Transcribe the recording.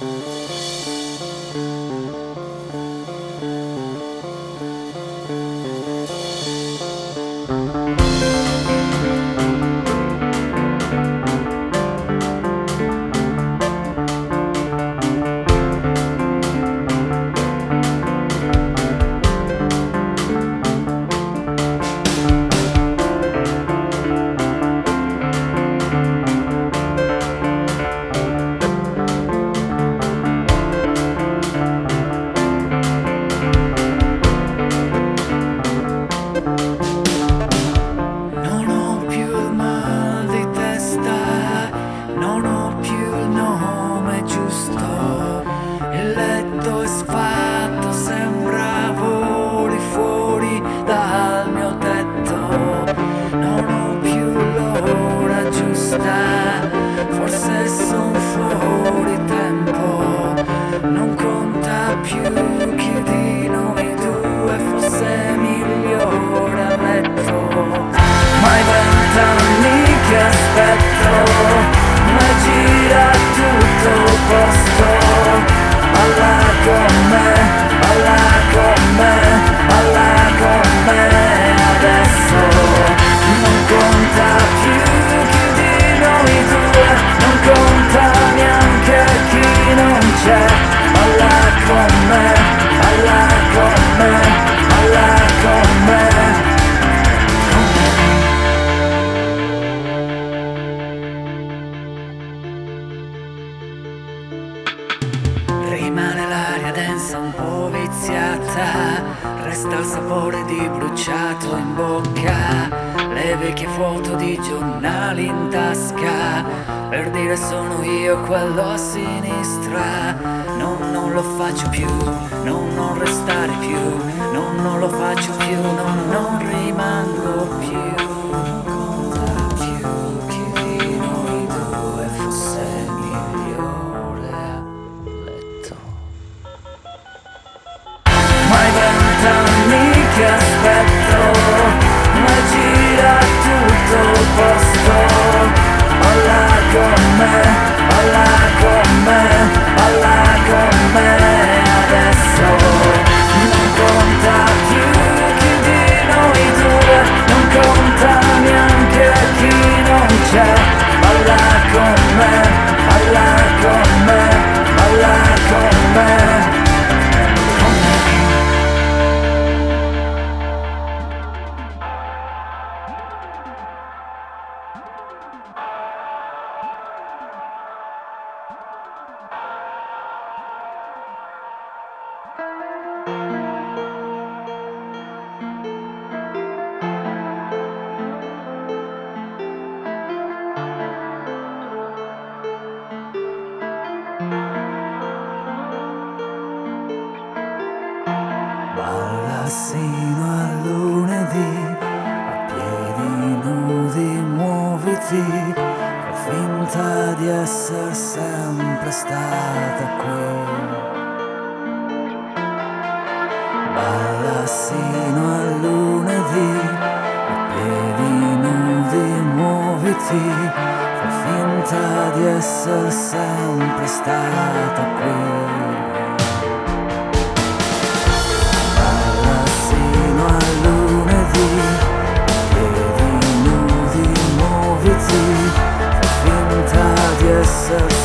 Non densa un po' viziata, resta il sapore di bruciato in bocca, le vecchie foto di giornali in tasca, per dire sono io quello a sinistra, non, non lo faccio più, non, non restare più, non, non lo faccio più, non, non rimango più. Balla sino a lunedì, a piedi nudi muoviti, fai finta di essere sempre stata qui. Balla sino a lunedì, a piedi nudi muoviti, fai finta di essere sempre stata qui. myself